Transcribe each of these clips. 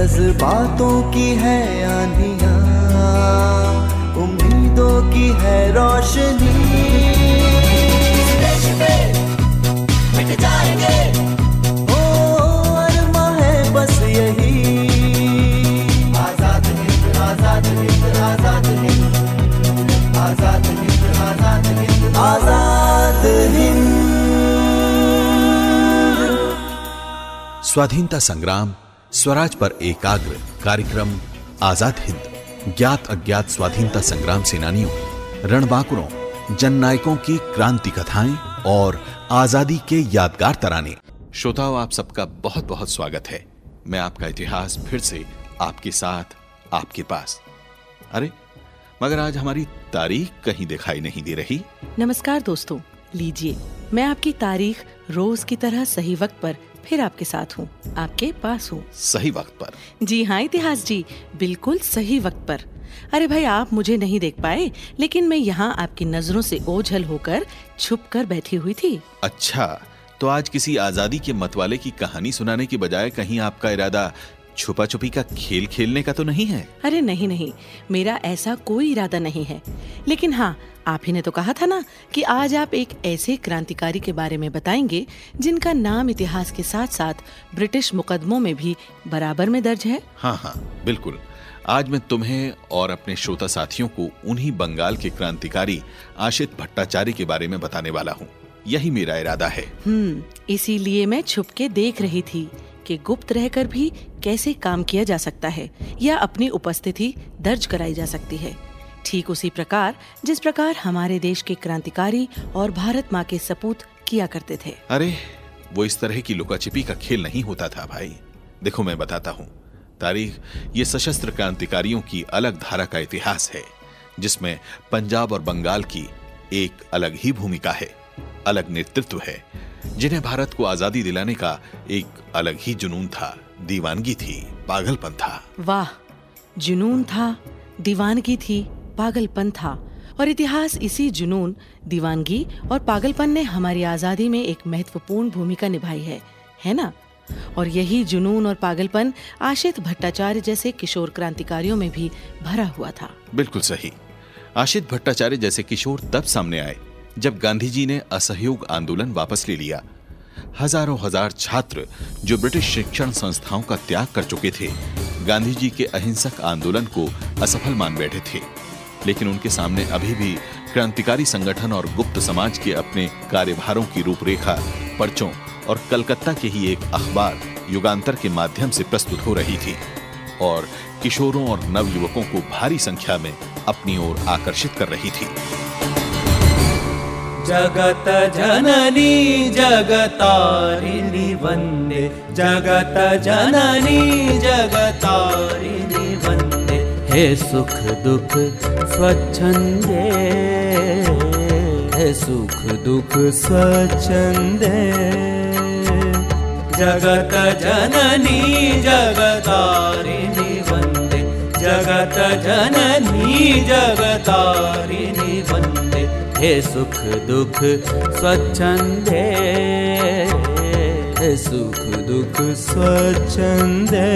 जज्बातों की है आंधिया उम्मीदों की है रोशनी। मिट जाएँगे। ओ अरमा है बस यही। आज़ाद हिंद आज़ाद हिंद आज़ाद हिंद। आज़ाद हिंद आज़ाद हिंद। आज़ाद हिंद। स्वाधीनता संग्राम स्वराज पर एकाग्र कार्यक्रम, आज़ाद हिंद, ज्ञात अज्ञात स्वाधीनता संग्राम सेनानियों, रणबांकुरों, जननायकों की क्रांति कथाएँ और आज़ादी के यादगार तराने। श्रोताओं, आप सबका बहुत बहुत स्वागत है। मैं आपका इतिहास फिर से आपके साथ, आपके पास। अरे, मगर आज हमारी तारीख कहीं दिखाई नहीं दे रही। नमस्कार दोस्तों, लीजिए, मैं आपकी तारीख रोज की तरह सही वक्त पर फिर आपके साथ हूँ आपके पास हूँ। सही वक्त पर। जी हाँ इतिहास जी बिल्कुल सही वक्त पर। अरे भाई आप मुझे नहीं देख पाए लेकिन मैं यहाँ आपकी नज़रों से ओझल होकर छुप कर बैठी हुई थी। अच्छा तो आज किसी आज़ादी के मतवाले की कहानी सुनाने की बजाय कहीं आपका इरादा छुपा छुपी का खेल खेलने का तो नहीं है? अरे नहीं नहीं। मेरा ऐसा कोई इरादा नहीं है। लेकिन हाँ आप ही ने तो कहा था ना कि आज आप एक ऐसे क्रांतिकारी के बारे में बताएँगे जिनका नाम इतिहास के साथ साथ ब्रिटिश मुकदमों में भी बराबर में दर्ज है। हाँ हाँ बिल्कुल। आज मैं तुम्हें और अपने श्रोता साथियों को उन्हीं बंगाल के क्रांतिकारी आशित भट्टाचार्य के बारे में बताने वाला हूँ। यही मेरा इरादा है। हम्म इसीलिए मैं छुप के देख रही थी। कि गुप्त रहकर भी कैसे काम किया जा सकता है या अपनी उपस्थिति दर्ज कराई जा सकती है। ठीक उसी प्रकार, जिस प्रकार हमारे देश के क्रांतिकारी और भारत माँ के सपूत किया करते थे। अरे, वो इस तरह की लुका छिपी का खेल नहीं होता था भाई। देखो मैं बताता हूँ। तारीख, ये सशस्त्र क्रांतिकारियों की अलग धारा का इतिहास है, जिसमें पंजाब और बंगाल की एक अलग ही भूमिका है, अलग नेतृत्व है जिन्हें भारत को आज़ादी दिलाने का एक अलग ही जुनून था। दीवानगी थी पागलपन था। वाह जुनून था दीवानगी थी पागलपन था। और इतिहास इसी जुनून दीवानगी और पागलपन ने हमारी आज़ादी में एक महत्वपूर्ण भूमिका निभाई है है ना? और यही जुनून और पागलपन आशित भट्टाचार्य जैसे किशोर क्रांतिकारियों में भी भरा हुआ था। बिल्कुल सही। आशित भट्टाचार्य जैसे किशोर तब सामने आए जब गांधी जी ने असहयोग आंदोलन वापस ले लिया। हज़ारों हज़ार छात्र जो ब्रिटिश शिक्षण संस्थाओं का त्याग कर चुके थे गांधी जी के अहिंसक आंदोलन को असफल मान बैठे थे। लेकिन उनके सामने अभी भी क्रांतिकारी संगठन और गुप्त समाज के अपने कार्यभारों की रूपरेखा, पर्चों और कलकत्ता के ही एक अखबार युगांतर के माध्यम से प्रस्तुत हो रही थी और किशोरों और नवयुवकों को भारी संख्या में अपनी ओर आकर्षित कर रही थी। जगत जननी जगतारिणि वन्दे। जगत जननी जगतारिणि वन्दे। हे सुख दुख स्वच्छन्दे। हे सुख दुख स्वच्छन्दे। जगत जननी जगतारिणि वन्दे। जगत जननी जगतारिणि वन्दे हे सुख दुख स्वच्छन्दे। सुख दुख स्वच्छन्दे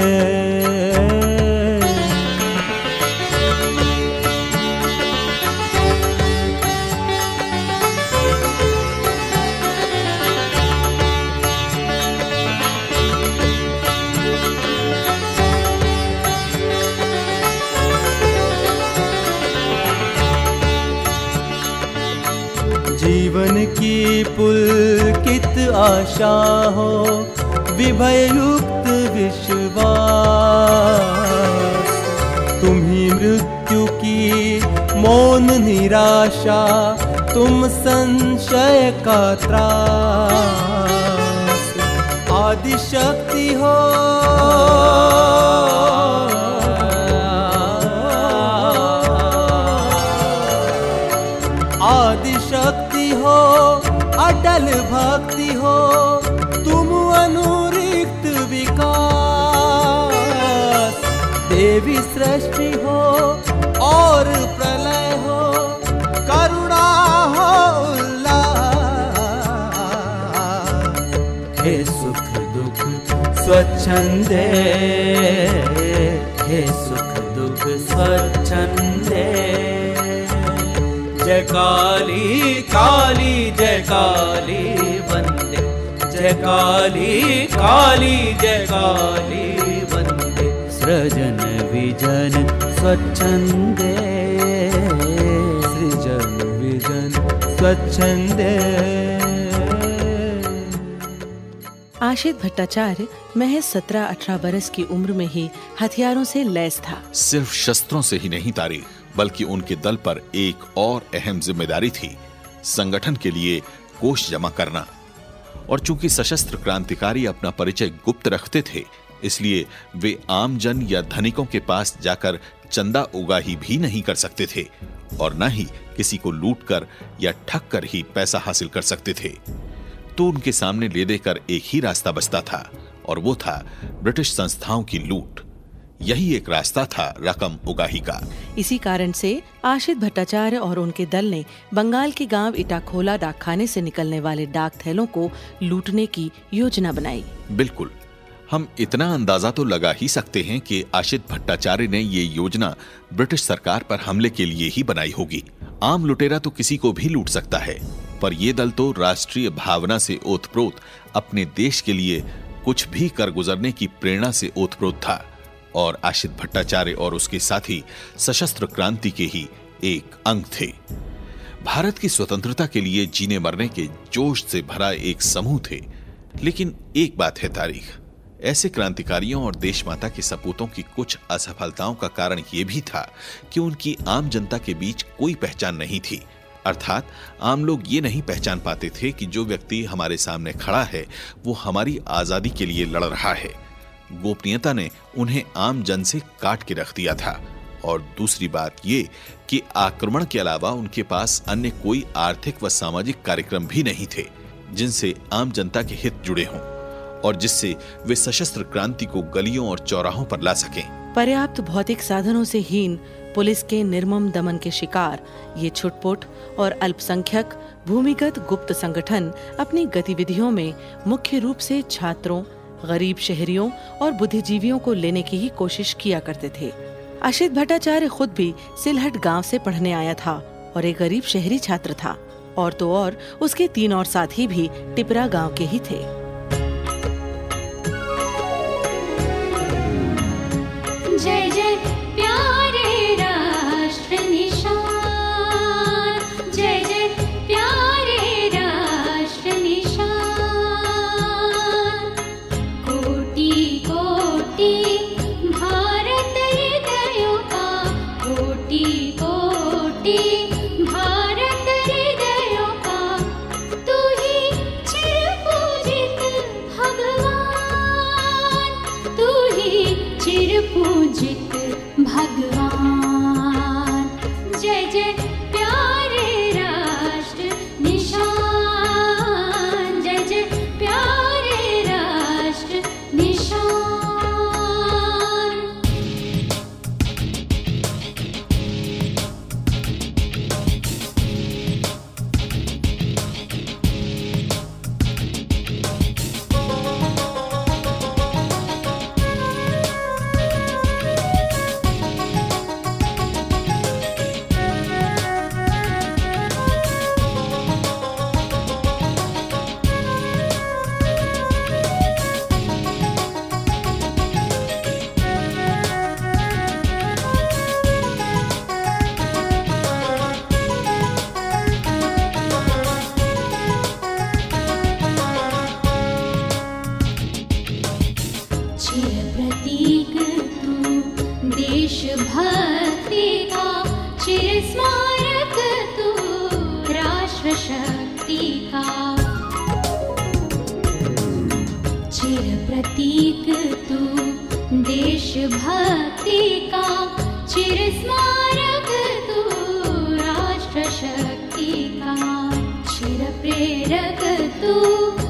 आशा हो, विभय युक्त विश्वास। तुम्ही मृत्यु की मौन निराशा, तुम संशय का त्रास। आदि शक्ति हो। अटल भक्ति हो, तुम अनुरिक्त विकास। देवी सृष्टि हो और प्रलय हो, करुणा हो हे सुख दुख, स्वच्छंदे। हे सुख दुख स्वच्छन्दे जय काली काली जय काली वंदे जय काली काली जय काली वंदे सृजन विजन स्वच्छन्दे। सृजन विजन स्वच्छन्दे। आशित भट्टाचार्य महज सत्रह अठारह बरस की उम्र में ही हथियारों से लैस था। सिर्फ़ शस्त्रों से ही नहीं तारी। बल्कि उनके दल पर एक और अहम ज़िम्मेदारी थी, संगठन के लिए कोष जमा करना। और चूँकि सशस्त्र क्रांतिकारी अपना परिचय गुप्त रखते थे, इसलिए वे आम जन या धनिकों के पास जाकर चंदा उगाही भी नहीं कर सकते थे, और न ही किसी को लूट कर या ठग कर ही पैसा हासिल कर सकते थे। तो उनके सामने ले देकर एक ही रास्ता बचता था, और वो था ब्रिटिश संस्थाओं की लूट। यही एक रास्ता था रकम उगाही का। इसी कारण से आशित भट्टाचार्य और उनके दल ने बंगाल के गाँव इटाखोला डाकखाने से निकलने वाले डाक थैलों को लूटने की योजना बनाई। बिल्कुल। हम इतना अंदाज़ा तो लगा ही सकते हैं कि आशित भट्टाचार्य ने ये योजना ब्रिटिश सरकार पर हमले के लिए ही बनाई होगी। आम लुटेरा तो किसी को भी लूट सकता है पर यह दल तो राष्ट्रीय भावना से ओतप्रोत अपने देश के लिए कुछ भी कर गुजरने की प्रेरणा से ओतप्रोत था। और आशित भट्टाचार्य और उसके साथी सशस्त्र क्रांति के ही एक अंग थे। भारत की स्वतंत्रता के लिए जीने मरने के जोश से भरा एक समूह थे। लेकिन एक बात है तारीख, ऐसे क्रांतिकारियों और देश माता के सपूतों की कुछ असफलताओं का कारण यह भी था कि उनकी आम जनता के बीच कोई पहचान नहीं थी। अर्थात, आम लोग ये नहीं पहचान पाते थे कि जो व्यक्ति हमारे सामने खड़ा है, वो हमारी आज़ादी के लिए लड़ रहा है। गोपनीयता ने उन्हें आम जन से काट के रख दिया था। और दूसरी बात ये कि आक्रमण के अलावा उनके पास अन्य कोई आर्थिक व सामाजिक कार्यक्रम भी नहीं थे, जिनसे आम जनता के हित जुड़े हों, और जिससे वे सशस्त्र क्रांति को गलियों और चौराहों पर ला सकें। पर्याप्त भौतिक साधनों से हीन पुलिस के निर्मम दमन के शिकार, ये छुटपुट और अल्पसंख्यक भूमिगत गुप्त संगठन अपनी गतिविधियों में मुख्य रूप से छात्रों गरीब शहरियों और बुद्धिजीवियों को लेने की ही कोशिश किया करते थे। अशित भट्टाचार्य खुद भी सिलहट गाँव से पढ़ने आया था और एक गरीब शहरी छात्र था। और तो और उसके तीन और साथी भी टिपरा गाँव के ही थे। जय जय देशभक्ति का चिरस्मारक तु राष्ट्रशक्ति का। चिरप्रतीक तु देशभक्ति का चिरस्मारक तु राष्ट्रशक्ति का। चिरप्रेरक तु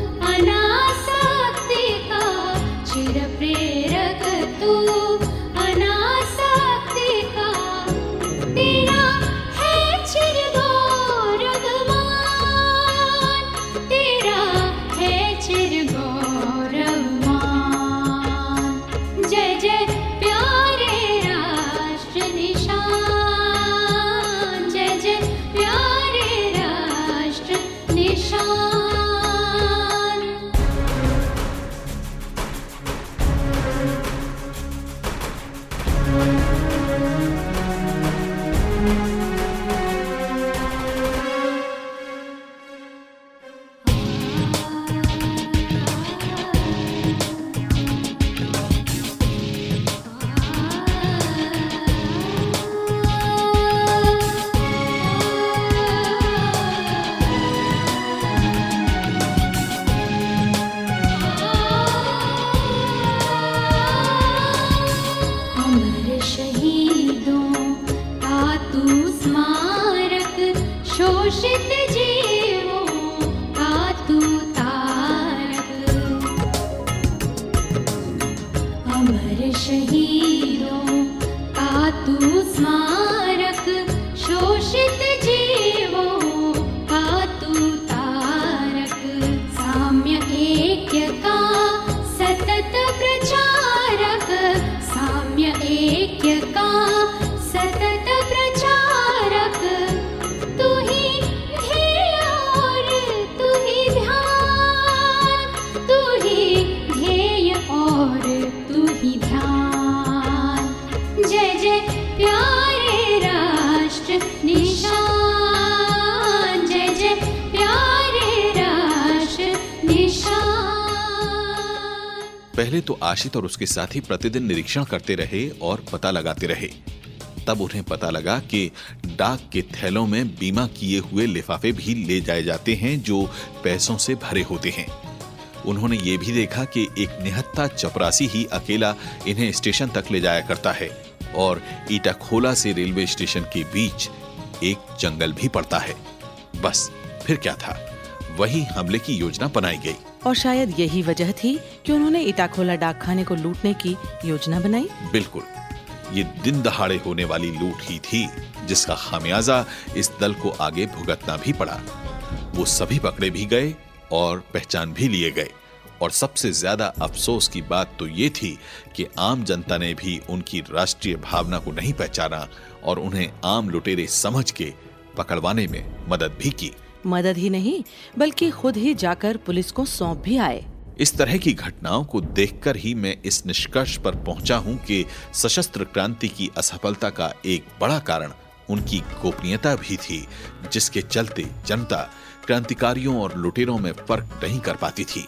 খুশিতে पहले तो आशित और उसके साथी प्रतिदिन निरीक्षण करते रहे और पता लगाते रहे। तब उन्हें पता लगा कि डाक के थैलों में बीमा किए हुए लिफाफे भी ले जाए जाते हैं जो पैसों से भरे होते हैं। उन्होंने ये भी देखा कि एक निहत्ता चपरासी ही अकेला इन्हें स्टेशन तक ले जाया करता है और ईटाखोला से रेलवे स्टेशन के बीच एक जंगल भी पड़ता है। बस, फिर क्या था? वही हमले की योजना बनाई गई। और शायद यही वजह थी कि उन्होंने इटाखोला डाकखाने को लूटने की योजना बनाई। बिल्कुल। ये दिन दहाड़े होने वाली लूट ही थी, जिसका खामियाजा इस दल को आगे भुगतना भी पड़ा। वो सभी पकड़े भी गए और पहचान भी लिए गए। और सबसे ज़्यादा अफसोस की बात तो ये थी कि आम जनता ने भी उनकी राष्ट्रीय भावना को नहीं पहचाना और उन्हें आम लुटेरे समझ के पकड़वाने में मदद भी की। मदद ही नहीं बल्कि खुद ही जाकर पुलिस को सौंप भी आए। इस तरह की घटनाओं को देखकर ही मैं इस निष्कर्ष पर पहुँचा हूँ कि सशस्त्र क्रांति की असफलता का एक बड़ा कारण उनकी गोपनीयता भी थी जिसके चलते जनता क्रांतिकारियों और लुटेरों में फ़र्क नहीं कर पाती थी।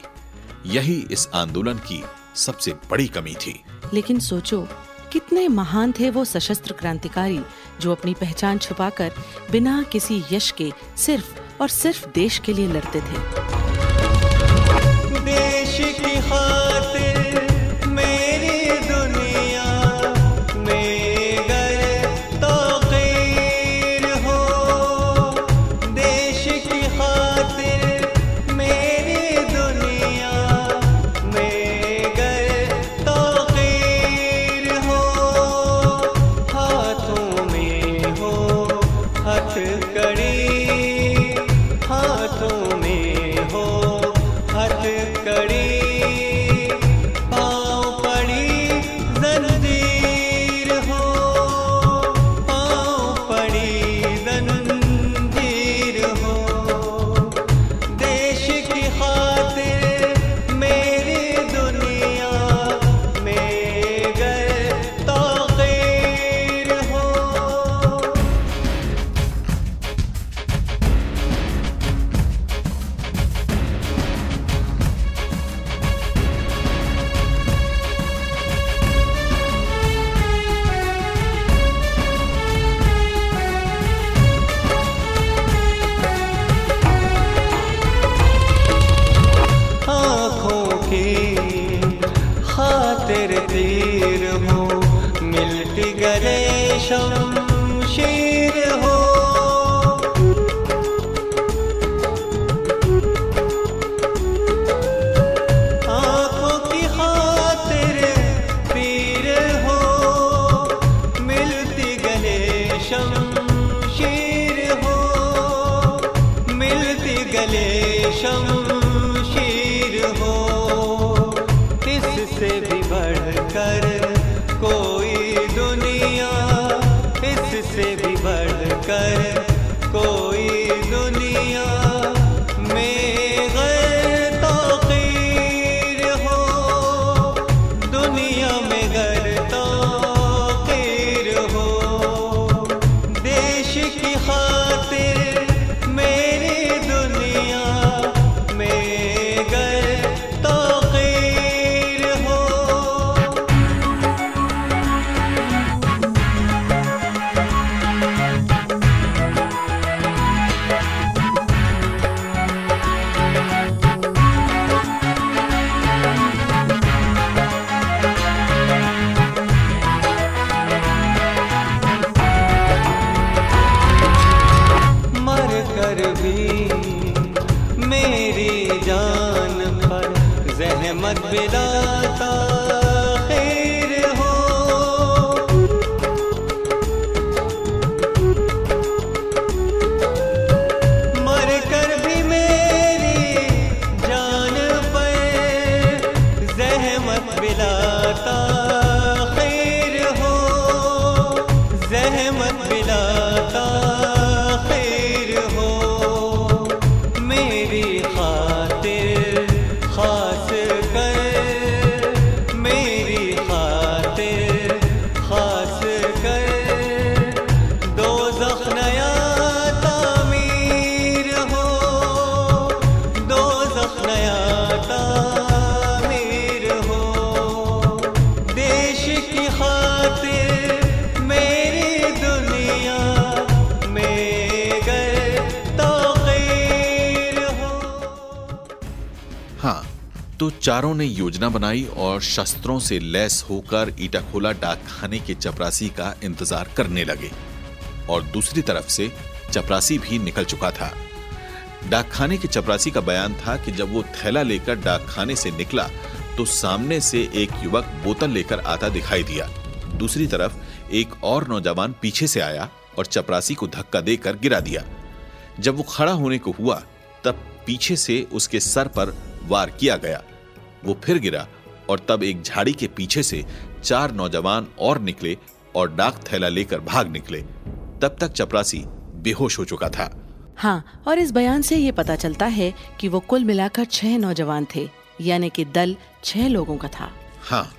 यही इस आंदोलन की सबसे बड़ी कमी थी। लेकिन सोचो कितने महान थे वो सशस्त्र क्रांतिकारी जो अपनी पहचान छुपाकर बिना किसी यश के सिर्फ़ और सिर्फ़ देश के लिए लड़ते थे। चारों ने योजना बनाई और शस्त्रों से लैस होकर ईटाखोला डाकखाने के चपरासी का इंतज़ार करने लगे। और दूसरी तरफ़ से चपरासी भी निकल चुका था। डाकखाने के चपरासी का बयान था कि जब वो थैला लेकर डाकखाने से निकला तो सामने से एक युवक बोतल लेकर आता दिखाई दिया। दूसरी तरफ़ एक और नौजवान पीछे से आया और चपरासी को धक्का देकर गिरा दिया। जब वो खड़ा होने को हुआ, तब पीछे से उसके सर पर वार किया गया। वो फिर गिरा और तब एक झाड़ी के पीछे से चार नौजवान और निकले और डाक थैला लेकर भाग निकले। तब तक चपरासी बेहोश हो चुका था। हाँ और इस बयान से ये पता चलता है कि वो कुल मिलाकर छह नौजवान थे यानी कि दल छह लोगों का था। हाँ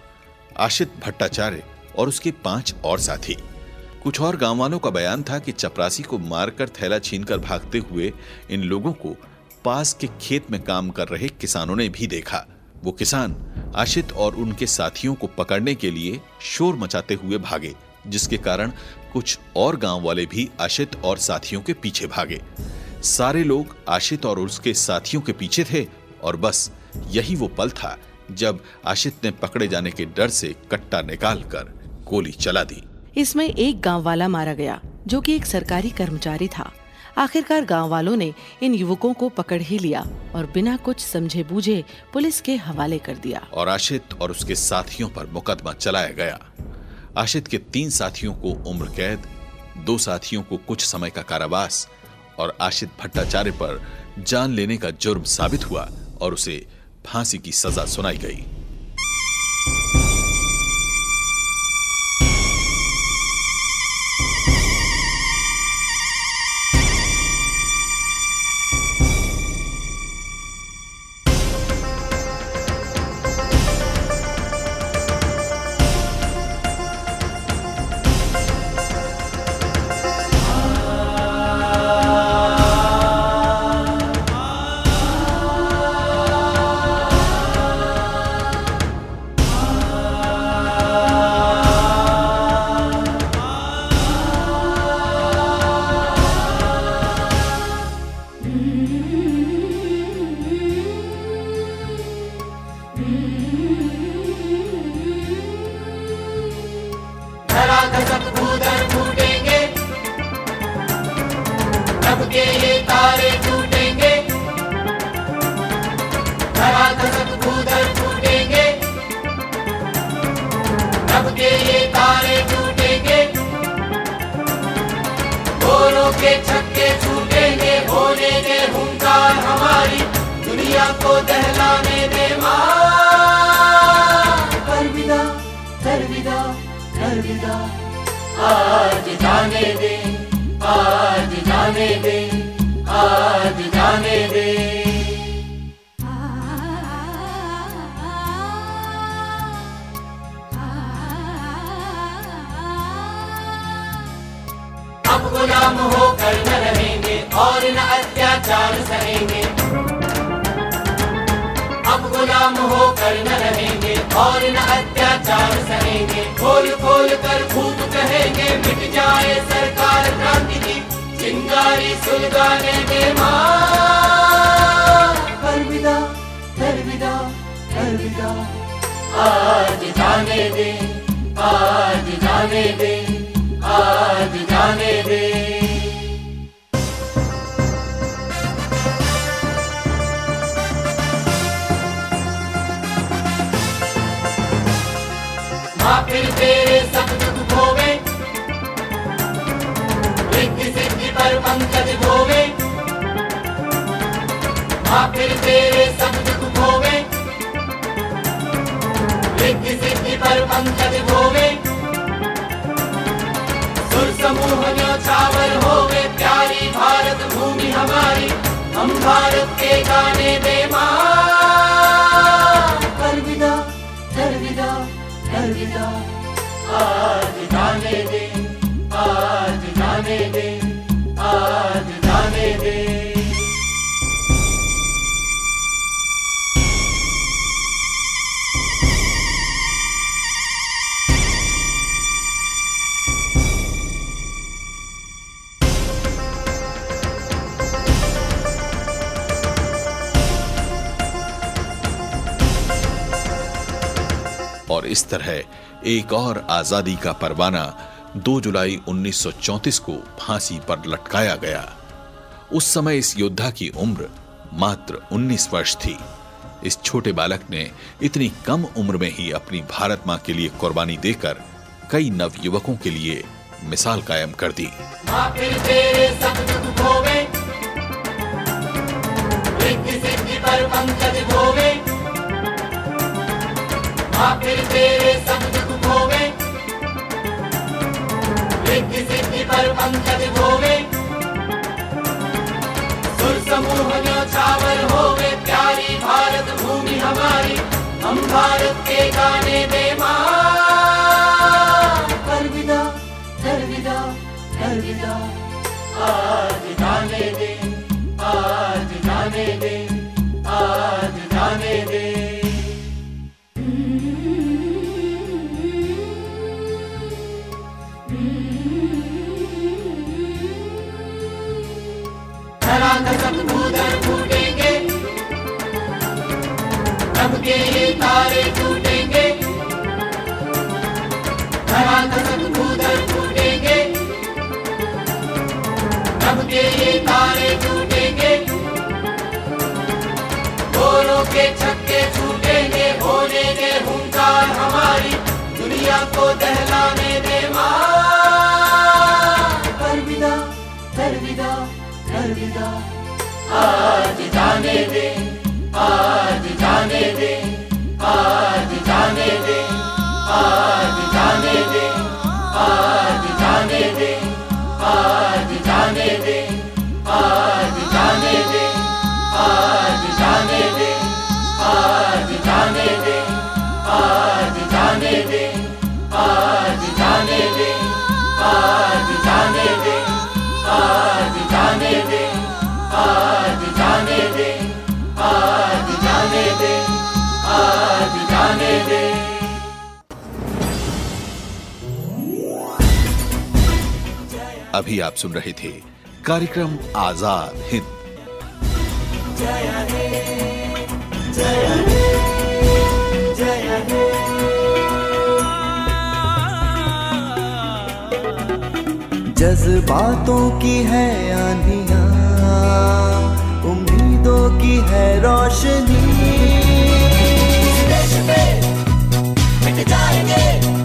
आशित भट्टाचार्य और उसके पाँच और साथी। कुछ और गाँव वालों का बयान था कि चपरासी को मारकर थैला छीनकर भागते हुए इन लोगों को पास के खेत में काम कर रहे किसानों ने भी देखा। वो किसान आशित और उनके साथियों को पकड़ने के लिए शोर मचाते हुए भागे, जिसके कारण कुछ और गाँव वाले भी आशित और साथियों के पीछे भागे। सारे लोग आशित और उसके साथियों के पीछे थे और बस यही वो पल था जब आशित ने पकड़े जाने के डर से कट्टा निकालकर गोली चला दी। इसमें एक गाँव वाला मारा गया, जो कि एक सरकारी कर्मचारी था। आखिरकार गाँव वालों ने इन युवकों को पकड़ ही लिया और बिना कुछ समझे बूझे पुलिस के हवाले कर दिया। और आशित और उसके साथियों पर मुकदमा चलाया गया। आशित के तीन साथियों को उम्र कैद, दो साथियों को कुछ समय का कारावास और आशित भट्टाचार्य पर जान लेने का जुर्म साबित हुआ और उसे फांसी की सजा सुनाई गई। दुनिया को दहलाने दे अलविदा अलविदा अलविदा आज जाने दे, आज जाने दे, आज जाने दे। अब गुलाम होकर न रहेंगे और न अत्याचार सहेंगे। गुलाम होकर न रहेंगे और न अत्याचार सहेंगे। खोल खोल कर भूत कहेंगे, मिट जाए सरकार क्रांति की। चिंगारी सुलगाने दे माँ। अलविदा अलविदा अलविदा आज जाने दे, आज जाने दे, आज जाने दे। पंकज धोवे फिर तेरे सब दुख धोवे रिद्धि सिद्धि पर पंकज धोवे सुर समूह न्योछावर होवे, प्यारी भारत भूमि हमारी, हम भारत के गाने दे आज जाने दे, आज जाने दे। और इस तरह एक और आज़ादी का परवाना 2 जुलाई 1934 को फांसी पर लटकाया गया। उस समय इस योद्धा की उम्र मात्र 19 वर्ष थी। इस छोटे बालक ने इतनी कम उम्र में ही अपनी भारत माँ के लिए कुर्बानी देकर कई नवयुवकों के लिए मिसाल कायम कर दी। समूह हो होवे प्यारी भारत भूमि हमारी। हम भारत के गाने को दहलाने दे अलविदा अलविदा अलविदा आज जाने दे, आज जाने दे, आज जाने दे। दे आज जाने दे आज जाने दे आज जाने दे आज जाने दे आज जाने दे। अभी आप सुन रहे थे कार्यक्रम आज़ाद हिंद। जज्बातों की है आनिया उम्मीदों की है रोशनी। ओ